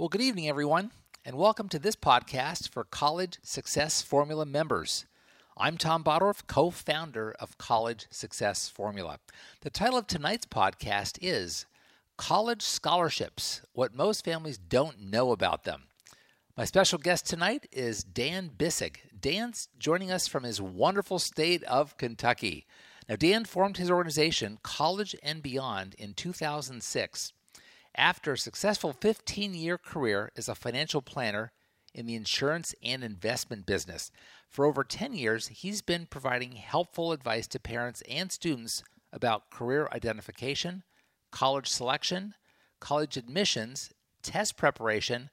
Well, good evening, everyone, and welcome to this podcast for College Success Formula members. I'm Tom Bodorf, co founder of College Success Formula. The title of tonight's podcast is College Scholarships What Most Families Don't Know About Them. My special guest tonight is Dan Bisig. Dan's joining us from his wonderful state of Kentucky. Now, Dan formed his organization, College and Beyond, in 2006 after a successful 15 year career as a financial planner in the insurance and investment business. For over 10 years, he's been providing helpful advice to parents and students about career identification, college selection, college admissions, test preparation,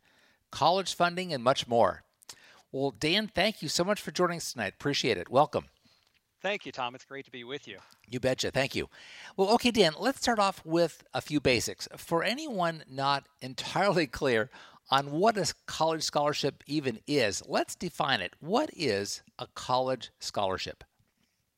college funding, and much more. Well, Dan, thank you so much for joining us tonight. Appreciate it. Welcome. Thank you, Tom. It's great to be with you. You betcha. Thank you. Well, okay, Dan, let's start off with a few basics. For anyone not entirely clear on what a college scholarship even is, let's define it. What is a college scholarship?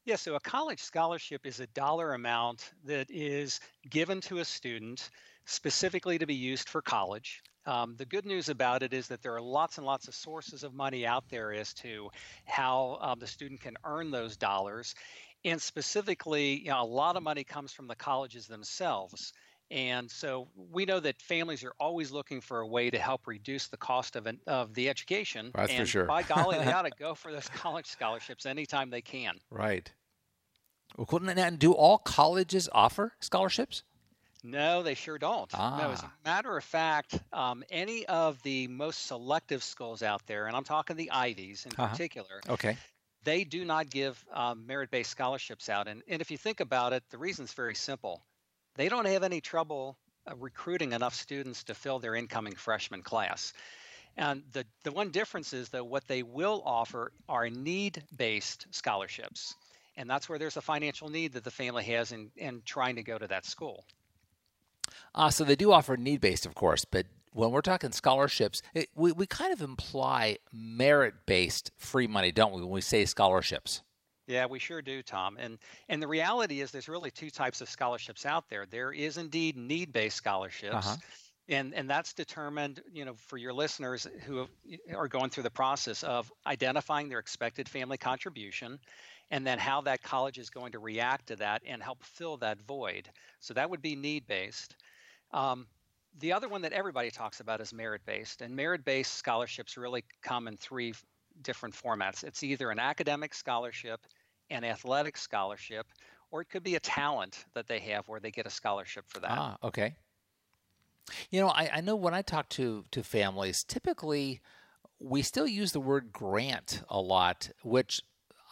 Yeah, so a college scholarship is a dollar amount that is given to a student specifically to be used for college. Um, the good news about it is that there are lots and lots of sources of money out there as to how um, the student can earn those dollars. And specifically, you know, a lot of money comes from the colleges themselves. And so we know that families are always looking for a way to help reduce the cost of, an, of the education. That's and for sure. by golly, they ought to go for those college scholarships anytime they can. Right. Well, and do all colleges offer scholarships? No, they sure don't. Ah. No, as a matter of fact, um, any of the most selective schools out there, and I'm talking the Ivies in Uh-huh. particular, Okay. they do not give um, merit based scholarships out. And, and if you think about it, the reason is very simple. They don't have any trouble uh, recruiting enough students to fill their incoming freshman class. And the, the one difference is, that what they will offer are need based scholarships. And that's where there's a financial need that the family has in, in trying to go to that school. Uh, so they do offer need based, of course, but when we're talking scholarships, it, we, we kind of imply merit based free money, don't we, when we say scholarships? Yeah, we sure do, Tom. And and the reality is there's really two types of scholarships out there. There is indeed need-based scholarships. Uh-huh. And and that's determined, you know, for your listeners who are going through the process of identifying their expected family contribution and then how that college is going to react to that and help fill that void. So that would be need-based. Um, the other one that everybody talks about is merit-based, and merit-based scholarships really come in three different formats. It's either an academic scholarship, an athletic scholarship, or it could be a talent that they have where they get a scholarship for that. Ah, okay. You know, I, I know when I talk to, to families, typically we still use the word grant a lot, which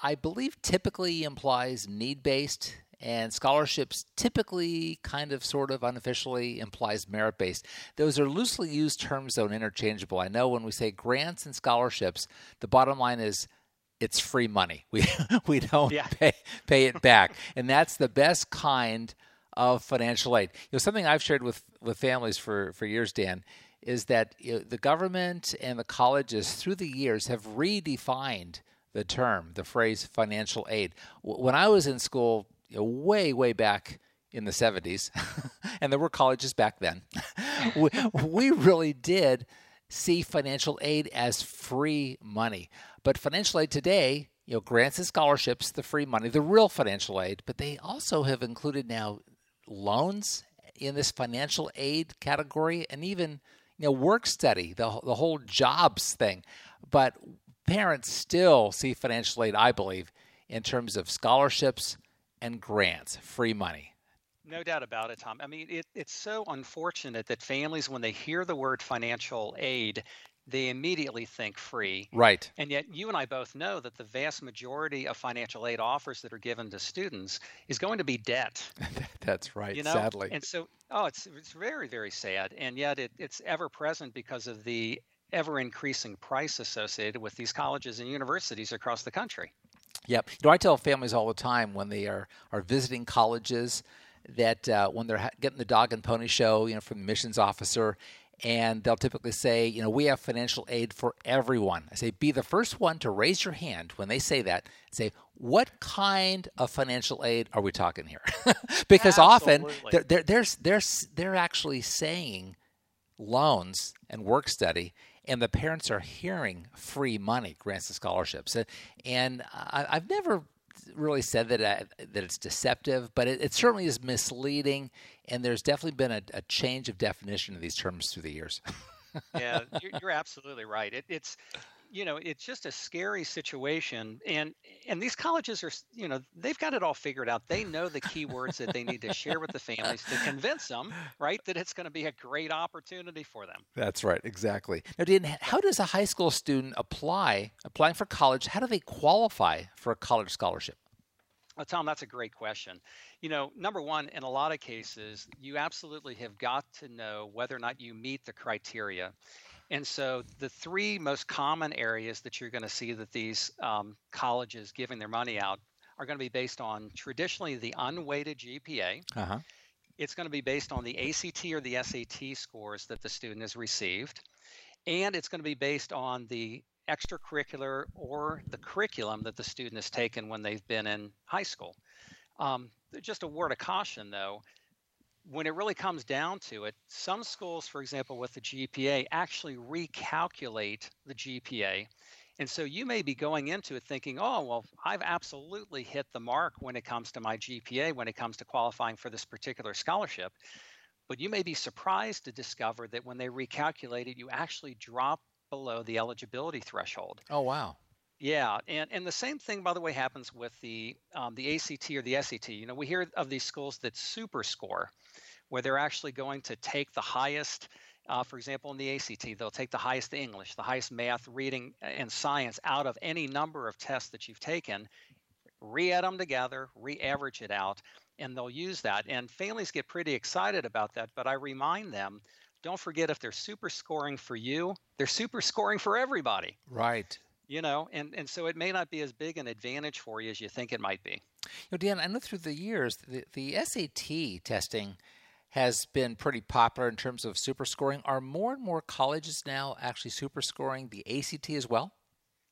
I believe typically implies need based, and scholarships typically kind of sort of unofficially implies merit based. Those are loosely used terms, though, and interchangeable. I know when we say grants and scholarships, the bottom line is it's free money. We we don't Yeah. pay pay it back, and that's the best kind of financial aid. You know, something I've shared with with families for for years, Dan, is that you know, the government and the colleges through the years have redefined the term, the phrase financial aid. W- When I was in school, you know, way way back in the 70s, and there were colleges back then, we, we really did see financial aid as free money. But financial aid today, you know, grants and scholarships, the free money, the real financial aid, but they also have included now loans in this financial aid category and even you know work study, the the whole jobs thing. But parents still see financial aid, I believe, in terms of scholarships and grants, free money. No doubt about it, Tom. I mean, it, it's so unfortunate that families, when they hear the word financial aid, they immediately think free. Right. And yet, you and I both know that the vast majority of financial aid offers that are given to students is going to be debt. That's right, You know, sadly. and so oh, it's it's very very sad, and yet it, it's ever present because of the ever increasing price associated with these colleges and universities across the country. Yep. You know, I tell families all the time when they are, are visiting colleges that uh, when they're ha- getting the dog and pony show, you know, from the missions officer, and they'll typically say, you know, we have financial aid for everyone. I say, be the first one to raise your hand when they say that. Say, what kind of financial aid are we talking here? because often they're, they're, they're, they're, they're actually saying loans and work study, and the parents are hearing free money grants and scholarships. And I've never really said that uh, that it's deceptive, but it, it, certainly is misleading. And there's definitely been a, a change of definition of these terms through the years. yeah, you're, you're, absolutely right. It, it's you know it's just a scary situation and and these colleges are you know they've got it all figured out they know the keywords that they need to share with the families to convince them right that it's going to be a great opportunity for them that's right exactly now dan how does a high school student apply applying for college how do they qualify for a college scholarship well, Tom, that's a great question. You know, number one, in a lot of cases, you absolutely have got to know whether or not you meet the criteria. And so the three most common areas that you're going to see that these um, colleges giving their money out are going to be based on traditionally the unweighted GPA. Uh-huh. It's going to be based on the ACT or the SAT scores that the student has received. And it's going to be based on the extracurricular or the curriculum that the student has taken when they've been in high school. Um, just a word of caution though when it really comes down to it, some schools, for example, with the GPA, actually recalculate the GPA. And so you may be going into it thinking, oh, well, I've absolutely hit the mark when it comes to my GPA, when it comes to qualifying for this particular scholarship. But you may be surprised to discover that when they recalculate it, you actually drop below the eligibility threshold. Oh, wow. Yeah, and, and the same thing, by the way, happens with the um, the ACT or the SAT. You know, we hear of these schools that super score, where they're actually going to take the highest, uh, for example, in the ACT, they'll take the highest English, the highest math, reading, and science out of any number of tests that you've taken, re-add them together, re-average it out, and they'll use that. And families get pretty excited about that, but I remind them don't forget if they're super scoring for you, they're super scoring for everybody. Right you know and and so it may not be as big an advantage for you as you think it might be. You know dan i know through the years the, the sat testing has been pretty popular in terms of super scoring. Are more and more colleges now actually super scoring the act as well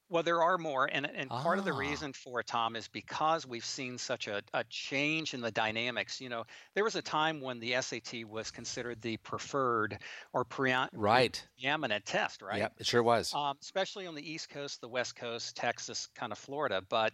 well, there are more, and and ah. part of the ah. reason for it, Tom, is because we've seen such a, a change in the dynamics. You know, there was a time when the SAT was considered the preferred or pre- right preeminent test, right? Yeah, it sure was. Um, especially on the East Coast, the West Coast, Texas, kind of Florida. But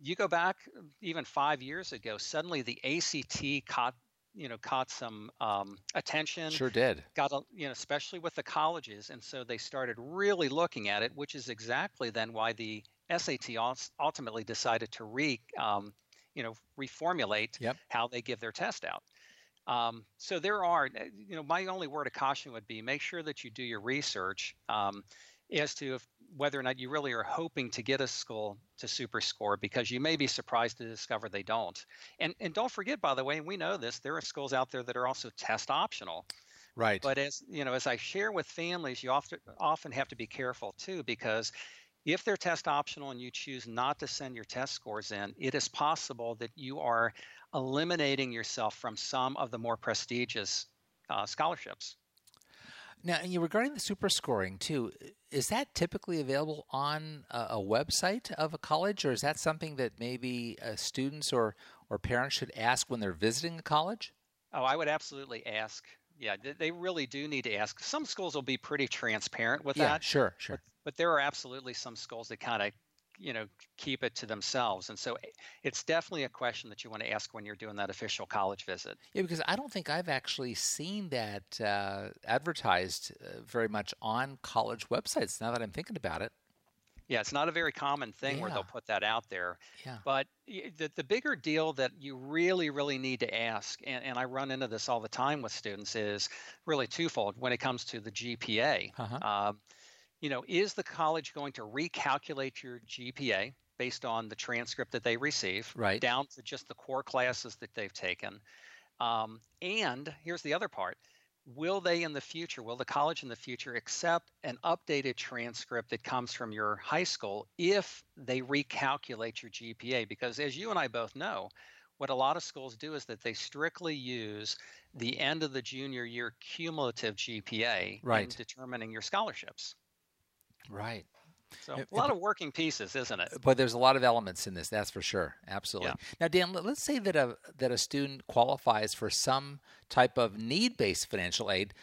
you go back even five years ago, suddenly the ACT caught you know caught some um, attention. Sure did. Got a, you know especially with the colleges, and so they started really looking at it, which is exactly then why the SAT ultimately decided to re um, you know reformulate yep. how they give their test out. Um, so there are, eh, you know, my only word of caution would be make sure that you do your research um, as to if whether or not you really are hoping to get a school to super score because you may be surprised to discover they don't. And and don't forget by the way, and we know this, there are schools out there that are also test optional. Right. But as you know, as I share with families, you often often have to be careful too because if they're test optional and you choose not to send your test scores in, it is possible that you are eliminating yourself from some of the more prestigious uh, scholarships. Now, regarding the super scoring too, is that typically available on a, a, website of a college, or is that something that maybe uh, students or or parents should ask when they're visiting a college? Oh, I would absolutely ask. Yeah, they really do need to ask. Some schools will be pretty transparent with yeah, that. Sure, sure. But, but there are absolutely some schools that kind of you know keep it to themselves and so it's definitely a question that you want to ask when you're doing that official college visit yeah because i don't think i've actually seen that uh, advertised uh, very much on college websites now that i'm thinking about it yeah it's not a very common thing yeah. where they'll put that out there yeah. but the, the bigger deal that you really really need to ask and, and i run into this all the time with students is really twofold when it comes to the gpa uh-huh. Um, you know, is the college going to recalculate your GPA based on the transcript that they receive, right. down to just the core classes that they've taken? Um, and here's the other part will they in the future, will the college in the future accept an updated transcript that comes from your high school if they recalculate your GPA? Because as you and I both know, what a lot of schools do is that they strictly use the end of the junior year cumulative GPA right. in determining your scholarships. Right. So a lot of working pieces, isn't it? But there's a lot of elements in this, that's for sure. Absolutely. Yeah. Now, Dan, let's say that a that a student qualifies for some type of need-based financial aid.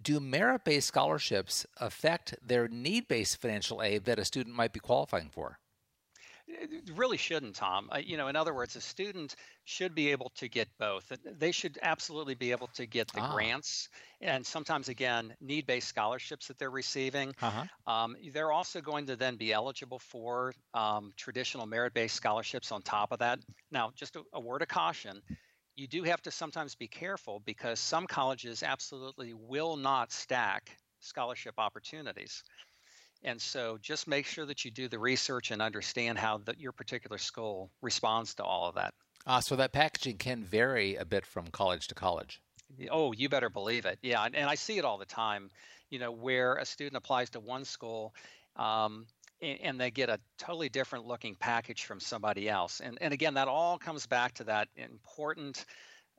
do merit based scholarships affect their need based financial aid that a student might be qualifying for? It really shouldn't, Tom. Uh, you know, in other words, a student should be able to get both. They should absolutely be able to get the ah. grants and sometimes, again, need based scholarships that they're receiving. Uh-huh. Um, they're also going to then be eligible for um, traditional merit based scholarships on top of that. Now, just a, a word of caution you do have to sometimes be careful because some colleges absolutely will not stack scholarship opportunities. And so just make sure that you do the research and understand how the, your particular school responds to all of that. Uh, so that packaging can vary a bit from college to college. Oh, you better believe it. Yeah, and, and I see it all the time. You know, where a student applies to one school um, and, and, they get a totally different looking package from somebody else. And, and again, that all comes back to that important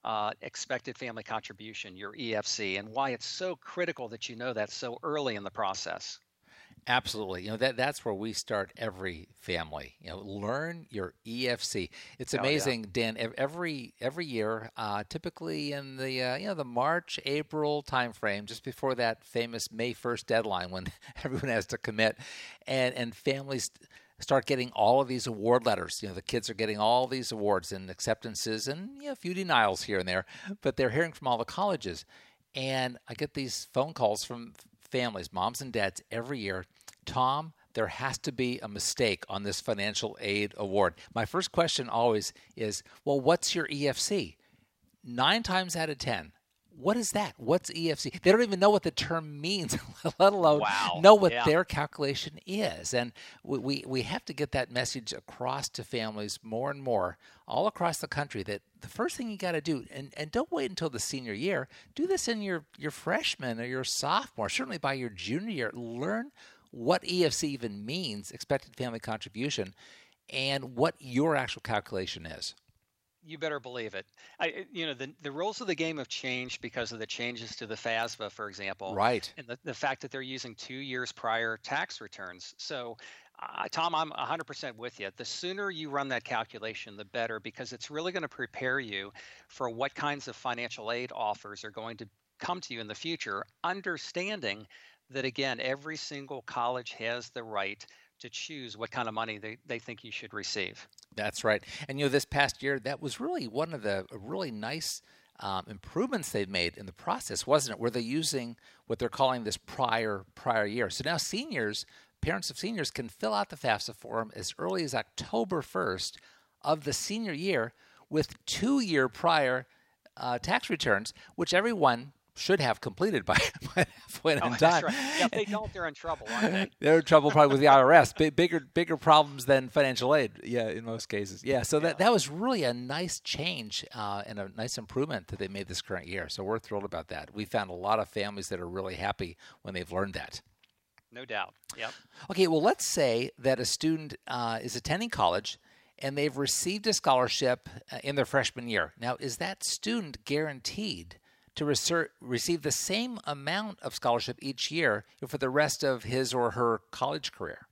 uh, expected family contribution, your EFC, and why it's so critical that you know that so early in the process. Absolutely. You know that that's where we start every family. You know, learn your EFC. It's amazing, oh, yeah. Dan. Every every year, uh, typically in the uh, you know the March April timeframe, just before that famous May first deadline when everyone has to commit, and and families start getting all of these award letters. You know, the kids are getting all these awards and acceptances and you know, a few denials here and there, but they're hearing from all the colleges. And I get these phone calls from families, moms and dads, every year Tom, there has to be a mistake on this financial aid award. My first question always is, well, what's your EFC? Nine times out of 10, what is that? What's EFC? They don't even know what the term means, let alone wow. know what yeah. their calculation is. And we, we, we have to get that message across to families more and more all across the country that the first thing you got to do, and, and don't wait until the senior year, do this in your, your freshman or your sophomore, certainly by your junior year. Learn what EFC even means, expected family contribution, and what your actual calculation is. You better believe it. I, you know, the, the rules of the game have changed because of the changes to the FAFSA, for example. Right. And the, the fact that they're using two years prior tax returns. So, uh, Tom, I'm 100% with you. The sooner you run that calculation, the better, because it's really going to prepare you for what kinds of financial aid offers are going to come to you in the future, understanding that again, every single college has the right to choose what kind of money they, they think you should receive. That's right. And you know, this past year, that was really one of the really nice um, improvements they've made in the process, wasn't it? Where they're using what they're calling this prior prior year. So now seniors, parents of seniors, can fill out the FAFSA form as early as October 1st of the senior year with two year prior uh, tax returns, which everyone should have completed by, by that point oh, in time. Right. Yeah, if they don't, they're in trouble, aren't they? they're in trouble probably with the IRS. B- bigger bigger problems than financial aid. Yeah, in most cases. Yeah. So yeah. that that was really a nice change uh, and a nice improvement that they made this current year. So we're thrilled about that. We found a lot of families that are really happy when they've learned that. No doubt. Yep. Okay. Well, let's say that a student uh, is attending college and they've received a scholarship uh, in their freshman year. Now, is that student guaranteed to reser- receive the same amount of scholarship each year for the rest of his or her college career?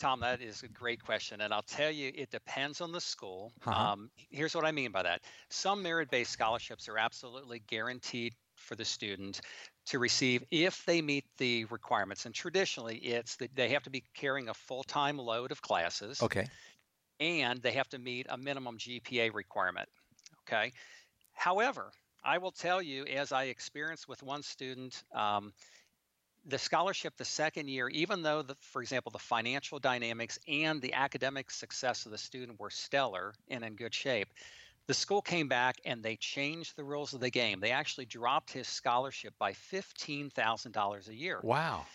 Tom, that is a great question. And I'll tell you, it depends on the school. Uh-huh. Um, here's what I mean by that some merit based scholarships are absolutely guaranteed for the student to receive if they meet the requirements. And traditionally, it's that they have to be carrying a full time load of classes. Okay. And they have to meet a minimum GPA requirement. Okay. However, I will tell you, as I experienced with one student, um, the scholarship the second year, even though, the, for example, the financial dynamics and the academic success of the student were stellar and in good shape, the school came back and they changed the rules of the game. They actually dropped his scholarship by $15,000 a year. Wow.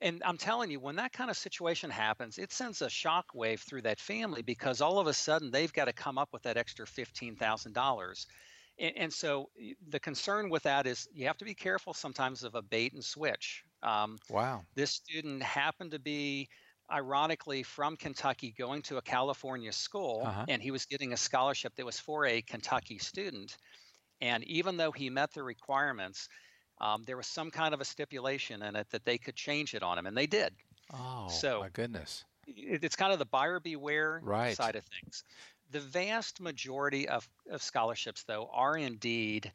And I'm telling you, when that kind of situation happens, it sends a shock wave through that family because all of a sudden they've got to come up with that extra $15,000. And, and, so the concern with that is you have to be careful sometimes of a bait and switch. Um, wow. This student happened to be, ironically, from Kentucky going to a California school, uh-huh. and he was getting a scholarship that was for a Kentucky student. And even though he met the requirements, um, there was some kind of a stipulation in it that they could change it on him, and they did. Oh, so, my goodness. It's kind of the buyer beware right. side of things. The vast majority of, of scholarships, though, are indeed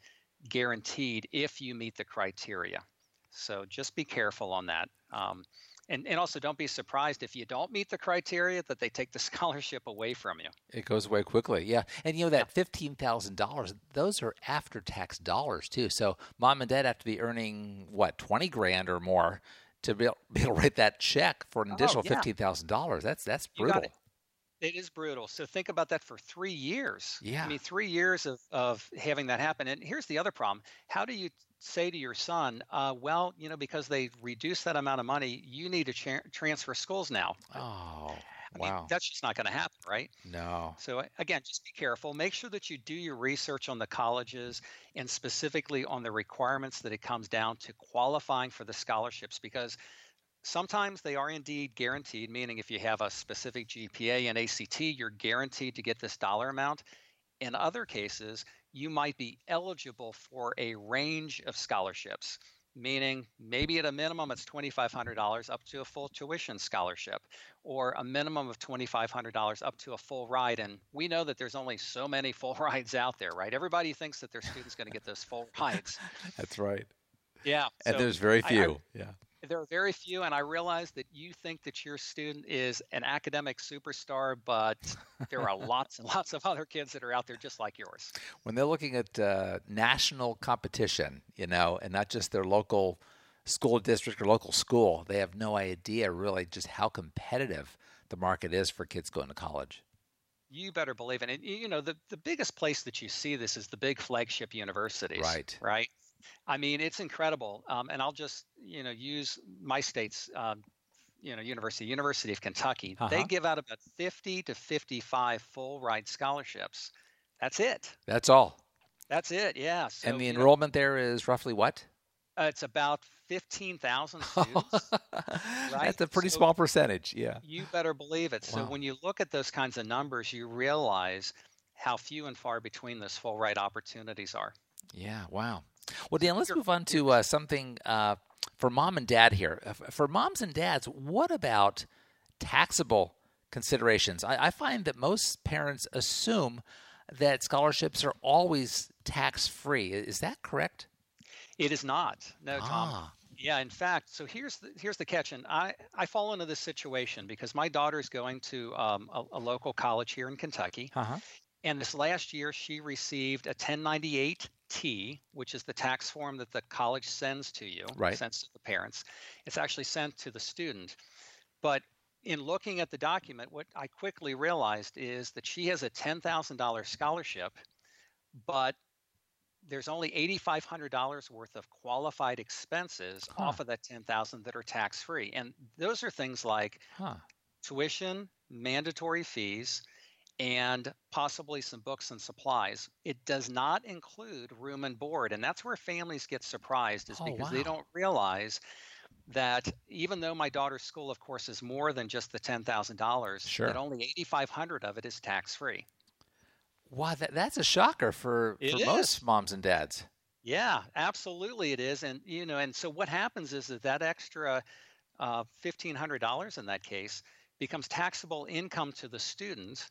guaranteed if you meet the criteria. So just be careful on that. Um, and, and also don't be surprised if you don't meet the criteria that they take the scholarship away from you. It goes away quickly, yeah. And you know that fifteen thousand dollars; those are after-tax dollars too. So mom and dad have to be earning what twenty grand or more to be able, be able to write that check for an Oh, additional yeah. fifteen thousand dollars. That's that's brutal. It. Is brutal. So think about that for three years. Yeah. I mean, three years of, of having that happen. And here's the other problem. How do you say to your son, uh, well, you know, because they reduced that amount of money, you need to tra- transfer schools now? Oh, I mean, wow. that's just not going to happen, right? No. So again, just be careful. Make sure that you do your research on the colleges and specifically on the requirements that it comes down to qualifying for the scholarships because sometimes they are indeed guaranteed, meaning if you have a specific GPA and ACT, you're guaranteed to get this dollar amount. In other cases, you might be eligible for a range of scholarships, meaning maybe at a minimum it's $2,500 up to a full tuition scholarship, or a minimum of $2,500 up to a full ride. And we know that there's only so many full rides out there, right? Everybody thinks that their student's going to get those full rides. That's right. Yeah. And so there's very I- I- few. yeah. There are very few, and I realize that you think that your student is an academic superstar, but there are lots and lots of other kids that are out there just like yours. When they're looking at uh, national competition, you know, and not just their local school district or local school, they have no idea really just how competitive the market is for kids going to college. You better believe it. And you know, the, the biggest place that you see this is the big flagship universities. Right. Right. I mean, it's incredible. Um, and I'll just, you know, use my state's, um, you know, university, University of Kentucky. They Uh-huh. give out about 50 to 55 full ride scholarships. That's it. That's all. That's it. Yeah. So, and the you know, enrollment there is roughly what? Uh, it's about 15,000 students. right? That's a pretty So- small percentage. Yeah. you better believe it. So when you look at those kinds of numbers, you realize how few and far between those full ride opportunities are. Yeah. Wow. Well, Dan, let's move on to uh, something uh, for mom and dad here. For moms and dads, what about taxable considerations? I, I find that most parents assume that scholarships are always tax free. Is that correct? It is not. No, Tom. Ah, Yeah, in fact, so here's the, here's the catch, and I, I fall into this situation because my daughter is going to um, a, a local college here in Kentucky, uh-huh. and this last year she received a 1098T, which is the tax form that the college sends to you, Right. sends to the parents. It's actually sent to the student, but in looking at the document, what I quickly realized is that she has a $10,000 scholarship, but there's only $8,500 worth of qualified expenses Huh. off of that 10,000 that are tax free. And those are things like Huh. tuition, mandatory fees, and possibly some books and supplies. It does not include room and board. And that's where families get surprised is Oh, because wow. they don't realize that even though my daughter's school of course is more than just the $10,000, Sure. that only 8,500 of it is tax free. Wow, that, that's a shocker for, It for most moms and dads. Yeah, absolutely it is. And you know, and so what happens is that that extra uh, $1,500 in that case becomes taxable income to the student.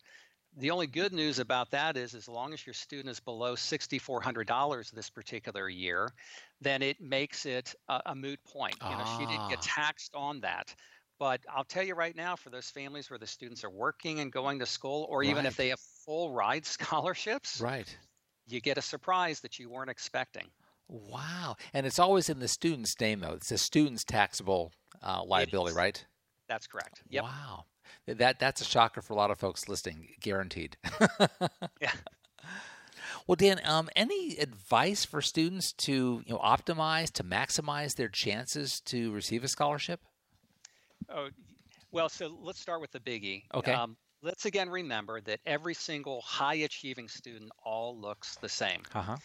The only good news about that is as long as your student is below $6,400 this particular year, then it makes it a, a moot point. You know, she didn't get Ah. taxed on that. But I'll tell you right now, for those families where the students are working and going to school, or even Right. if they have full ride scholarships, Right. you get a surprise that you weren't expecting. Wow. And it's always in the student's name, though. It's the student's taxable uh, liability, right? That's correct. Yep. Wow. That that's a shocker for a lot of folks listening, guaranteed. Yeah. Well, Dan, um, any advice for students to you know optimize to maximize their chances to receive a scholarship? Oh, well, so let's start with the biggie. Okay. Um, let's again remember that every single high achieving student all looks the same. Uh huh.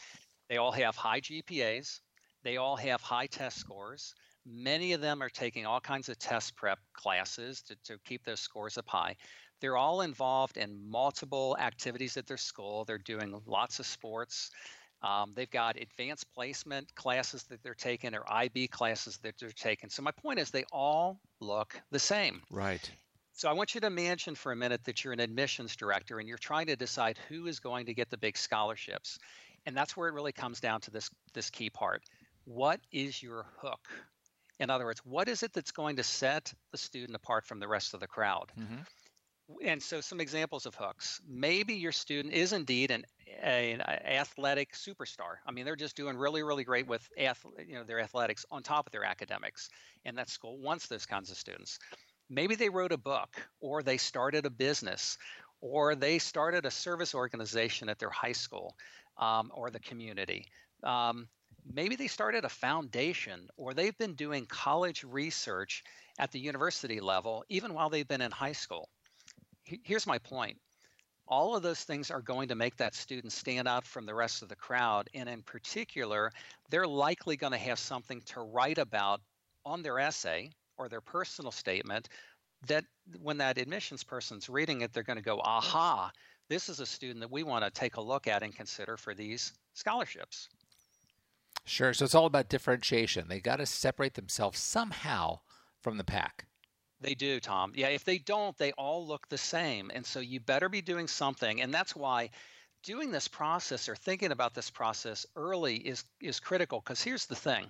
They all have high GPAs, they all have high test scores. Many of them are taking all kinds of test prep classes to, to keep those scores up high. They're all involved in multiple activities at their school. They're doing lots of sports. Um, they've got advanced placement classes that they're taking or IB classes that they're taking. So, my point is, they all look the same. Right. So I want you to imagine for a minute that you're an admissions director and you're trying to decide who is going to get the big scholarships. And that's where it really comes down to this this key part. What is your hook? In other words, what is it that's going to set the student apart from the rest of the crowd? Mm-hmm. And so some examples of hooks. Maybe your student is indeed an, an athletic superstar. I mean they're just doing really really great with ath- you know their athletics on top of their academics and that school wants those kinds of students. Maybe they wrote a book or they started a business or they started a service organization at their high school um, or the community. Um, maybe they started a foundation or they've been doing college research at the university level even while they've been in high school here's my point all of those things are going to make that student stand out from the rest of the crowd. And in particular, they're likely going to have something to write about on their essay or their personal statement that when that admissions person's reading it, they're going to go, aha, this is a student that we want to take a look at and consider for these scholarships. Sure. So it's all about differentiation. They got to separate themselves somehow from the pack. They do, Tom. Yeah, if they don't, they all look the same. And so you better be doing something. And that's why doing this process or thinking about this process early is is critical because here's the thing.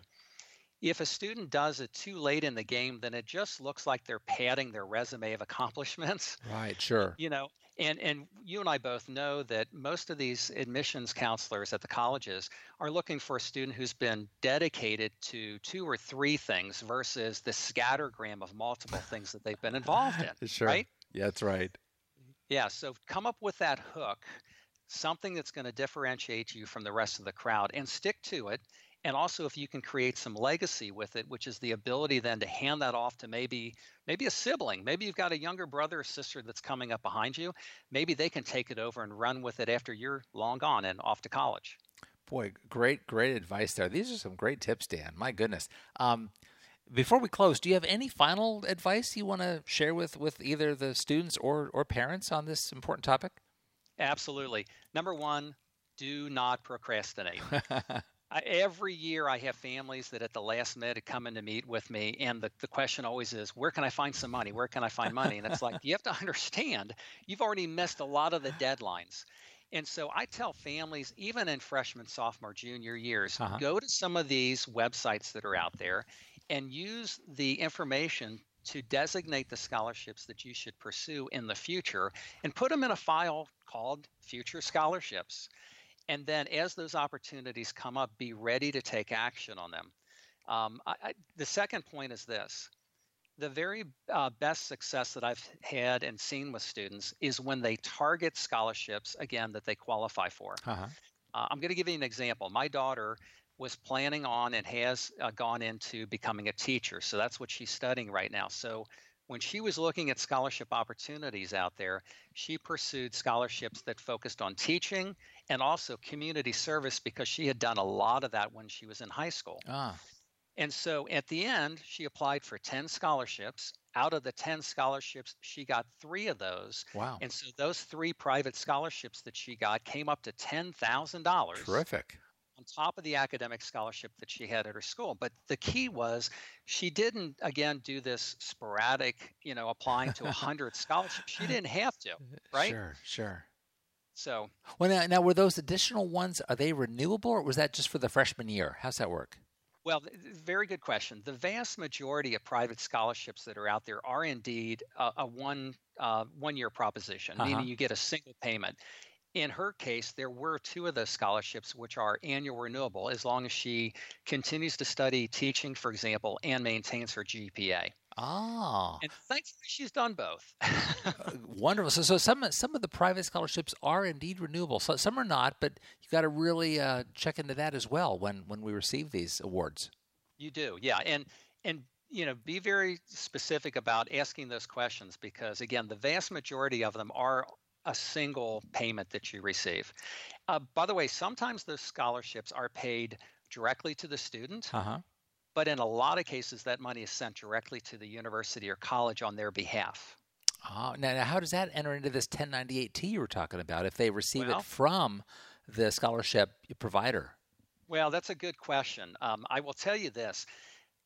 If a student does it too late in the game, then it just looks like they're padding their resume of accomplishments. Right, sure. You know, and and you and I both know that most of these admissions counselors at the colleges are looking for a student who's been dedicated to two or three things versus the scattergram of multiple things that they've been involved in. sure. Right? Yeah, that's right. Yeah. So come up with that hook, something that's going to differentiate you from the rest of the crowd, and stick to it and also if you can create some legacy with it which is the ability then to hand that off to maybe maybe a sibling. Maybe you've got a younger brother or sister that's coming up behind you. Maybe they can take it over and run with it after you're long gone and off to college. Boy great great advice there. These are some great tips dan. My goodness. Um, before we close do you have any final advice you want to share with with either the students or or parents on this important topic? Absolutely. Number one do not procrastinate I, every year I have families that at the last minute come in to meet with me, and the, the question always is, where can I find some money? Where can I find money? And it's like, you have to understand, you've already missed a lot of the deadlines. And so I tell families, even in freshman, sophomore, junior years, uh-huh. go to some of these websites that are out there and use the information to designate the scholarships that you should pursue in the future and put them in a file called Future Scholarships. And then as those opportunities come up, be ready to take action on them. Um, I, I, the second point is this the very uh, best success that I've had and seen with students is when they target scholarships, again, that they qualify for. Uh-huh. Uh, I'm going to give you an example. My daughter was planning on and has uh, gone into becoming a teacher. So that's what she's studying right now. So when she was looking at scholarship opportunities out there, she pursued scholarships that focused on teaching and also community service because she had done a lot of that when she was in high school. Ah. And so at the end, she applied for 10 scholarships. Out of the 10 scholarships, she got three of those. Wow. And so those three private scholarships that she got came up to $10,000. Terrific on top of the academic scholarship that she had at her school. But the key was she didn't, again, do this sporadic, you know, applying to 100 scholarships. She didn't have to, right? Sure, sure. So, well, now, now, were those additional ones, are they renewable or was that just for the freshman year? How's that work? Well, very good question. The vast majority of private scholarships that are out there are indeed a, a one uh, one year proposition, uh-huh. meaning you get a single payment in her case, there were two of those scholarships which are annual renewable as long as she continues to study teaching, for example, and maintains her GPA. Ah. And thankfully, she's done both. uh, wonderful. So, so some some of the private scholarships are indeed renewable. So some are not, but you got to really uh, check into that as well when when we receive these awards. You do, yeah, and and you know be very specific about asking those questions because again, the vast majority of them are a single payment that you receive. Uh, by the way, sometimes those scholarships are paid directly to the student. Uh-huh. But in a lot of cases, that money is sent directly to the university or college on their behalf. Oh, now, now how does that enter into this 1098T you were talking about if they receive well, it from the scholarship provider? Well, that's a good question. Um, I will tell you this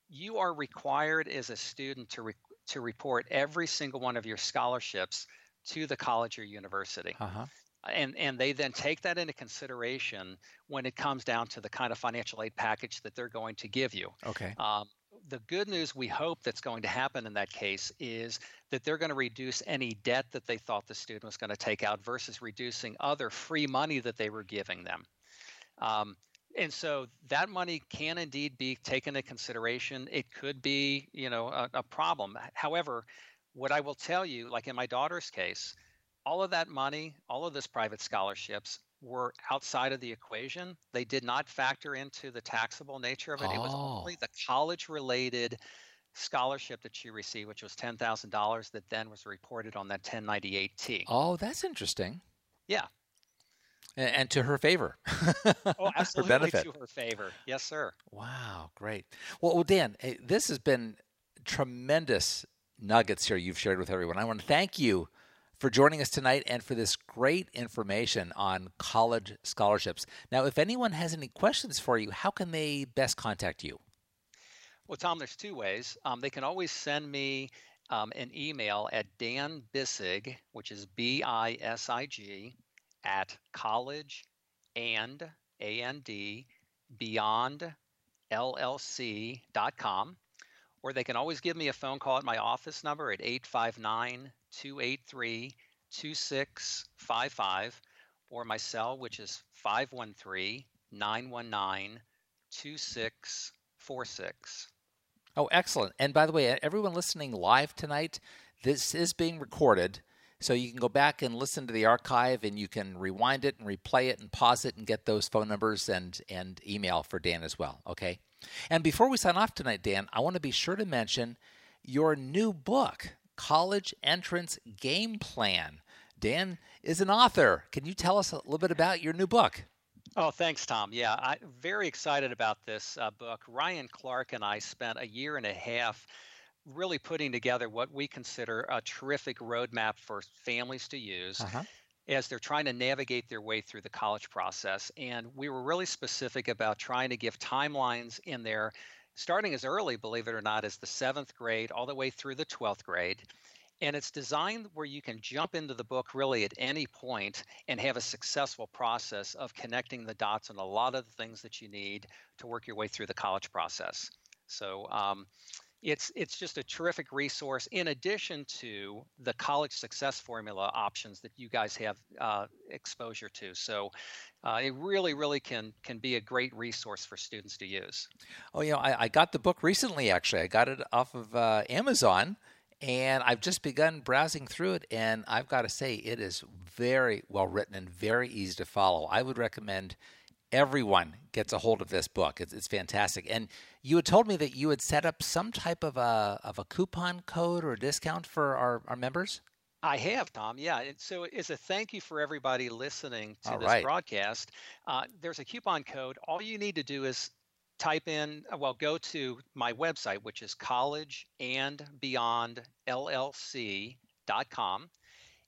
you are required as a student to, re- to report every single one of your scholarships to the college or university. Uh-huh. And and they then take that into consideration when it comes down to the kind of financial aid package that they're going to give you. Okay. Um, the good news we hope that's going to happen in that case is that they're going to reduce any debt that they thought the student was going to take out versus reducing other free money that they were giving them. Um, and so that money can indeed be taken into consideration. It could be, you know, a, a problem. However, what I will tell you, like in my daughter's case, all of that money, all of this private scholarships were outside of the equation. They did not factor into the taxable nature of it. Oh. It was oh. only oh. the college related scholarship that she received, which was $10,000 that then was reported on that 1098T. Oh, that's interesting. Yeah. And, and to her favor. oh, absolutely to her favor. Yes, sir. Wow, great. Well, well Dan, eh, this has been tremendous nuggets here you've shared with everyone. I want to thank you for joining us tonight and for this great information on college scholarships. Now, if anyone has any questions for you, how can they best contact you? Well, Tom, there's two ways. Um, they can always send me um, an email at Dan Bisig, which is B I S I G, at college and A N D beyond LLC.com. Or they can always give me a phone call at my office number at 859 283 2655 or my cell, which is 513 919 2646. Oh, excellent. And by the way, everyone listening live tonight, this is being recorded. So you can go back and listen to the archive and you can rewind it and replay it and pause it and get those phone numbers and, and email for Dan as well. Okay. And before we sign off tonight, Dan, I want to be sure to mention your new book. College Entrance Game Plan. Dan is an author. Can you tell us a little bit about your new book? Oh, thanks, Tom. Yeah, I'm very excited about this uh, book. Ryan Clark and I spent a year and a half really putting together what we consider a terrific roadmap for families to use. Uh-huh as they're trying to navigate their way through the college process. And we were really specific about trying to give timelines in there starting as early, believe it or not, as the seventh grade all the way through the 12th grade. And it's designed where you can jump into the book really at any point and have a successful process of connecting the dots on a lot of the things that you need to work your way through the college process. So, um, it's it's just a terrific resource in addition to the college success formula options that you guys have uh, exposure to. So uh, it really really can can be a great resource for students to use. Oh you know i, I got the book recently actually. I got it off of uh, amazon and i've just begun browsing through it and i've got to say it is very well written and very easy to follow. I would recommend everyone gets a hold of this book. It's, it's, fantastic. And you had told me that you had set up some type of a of a coupon code or a discount for our, our members. I have, Tom. Yeah. So, as a thank you for everybody listening to All this right. broadcast, uh, there's a coupon code. All you need to do is type in, uh, well, go to my website, which is collegeandbeyondllc.com.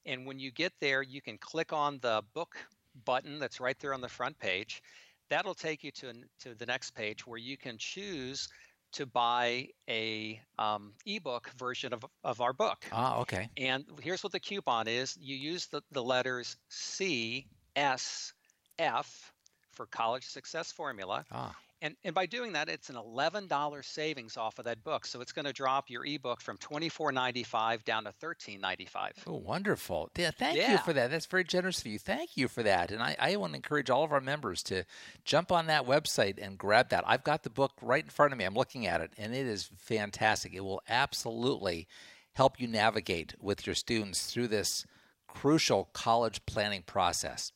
And when you get there, you can click on the book button that's right there on the front page. That'll take you to, to the next page where you can choose to buy a um, ebook version of, of our book. Ah, okay. And here's what the coupon is: you use the, the letters C S F for College Success Formula, ah. And, and by doing that, it's an $11 savings off of that book. So it's going to drop your ebook from $24.95 down to $13.95. Oh, wonderful. Yeah, thank yeah. you for that. That's very generous of you. Thank you for that. And I, I want to encourage all of our members to jump on that website and grab that. I've got the book right in front of me. I'm looking at it, and it is fantastic. It will absolutely help you navigate with your students through this crucial college planning process.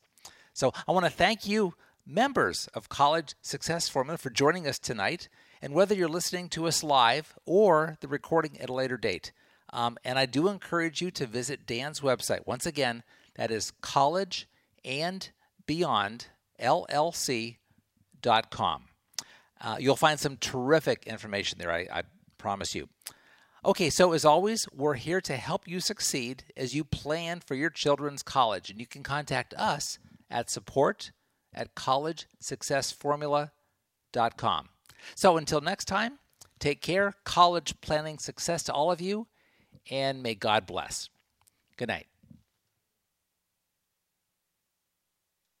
So I want to thank you members of College Success Formula for joining us tonight, and whether you're listening to us live or the recording at a later date. Um, and I do encourage you to visit Dan's website. Once again, that is college and beyond llc.com. Uh, you'll find some terrific information there, I, I promise you. Okay, so as always, we're here to help you succeed as you plan for your children's college. And you can contact us at support at collegesuccessformula.com. So until next time, take care, college planning success to all of you, and may God bless. Good night.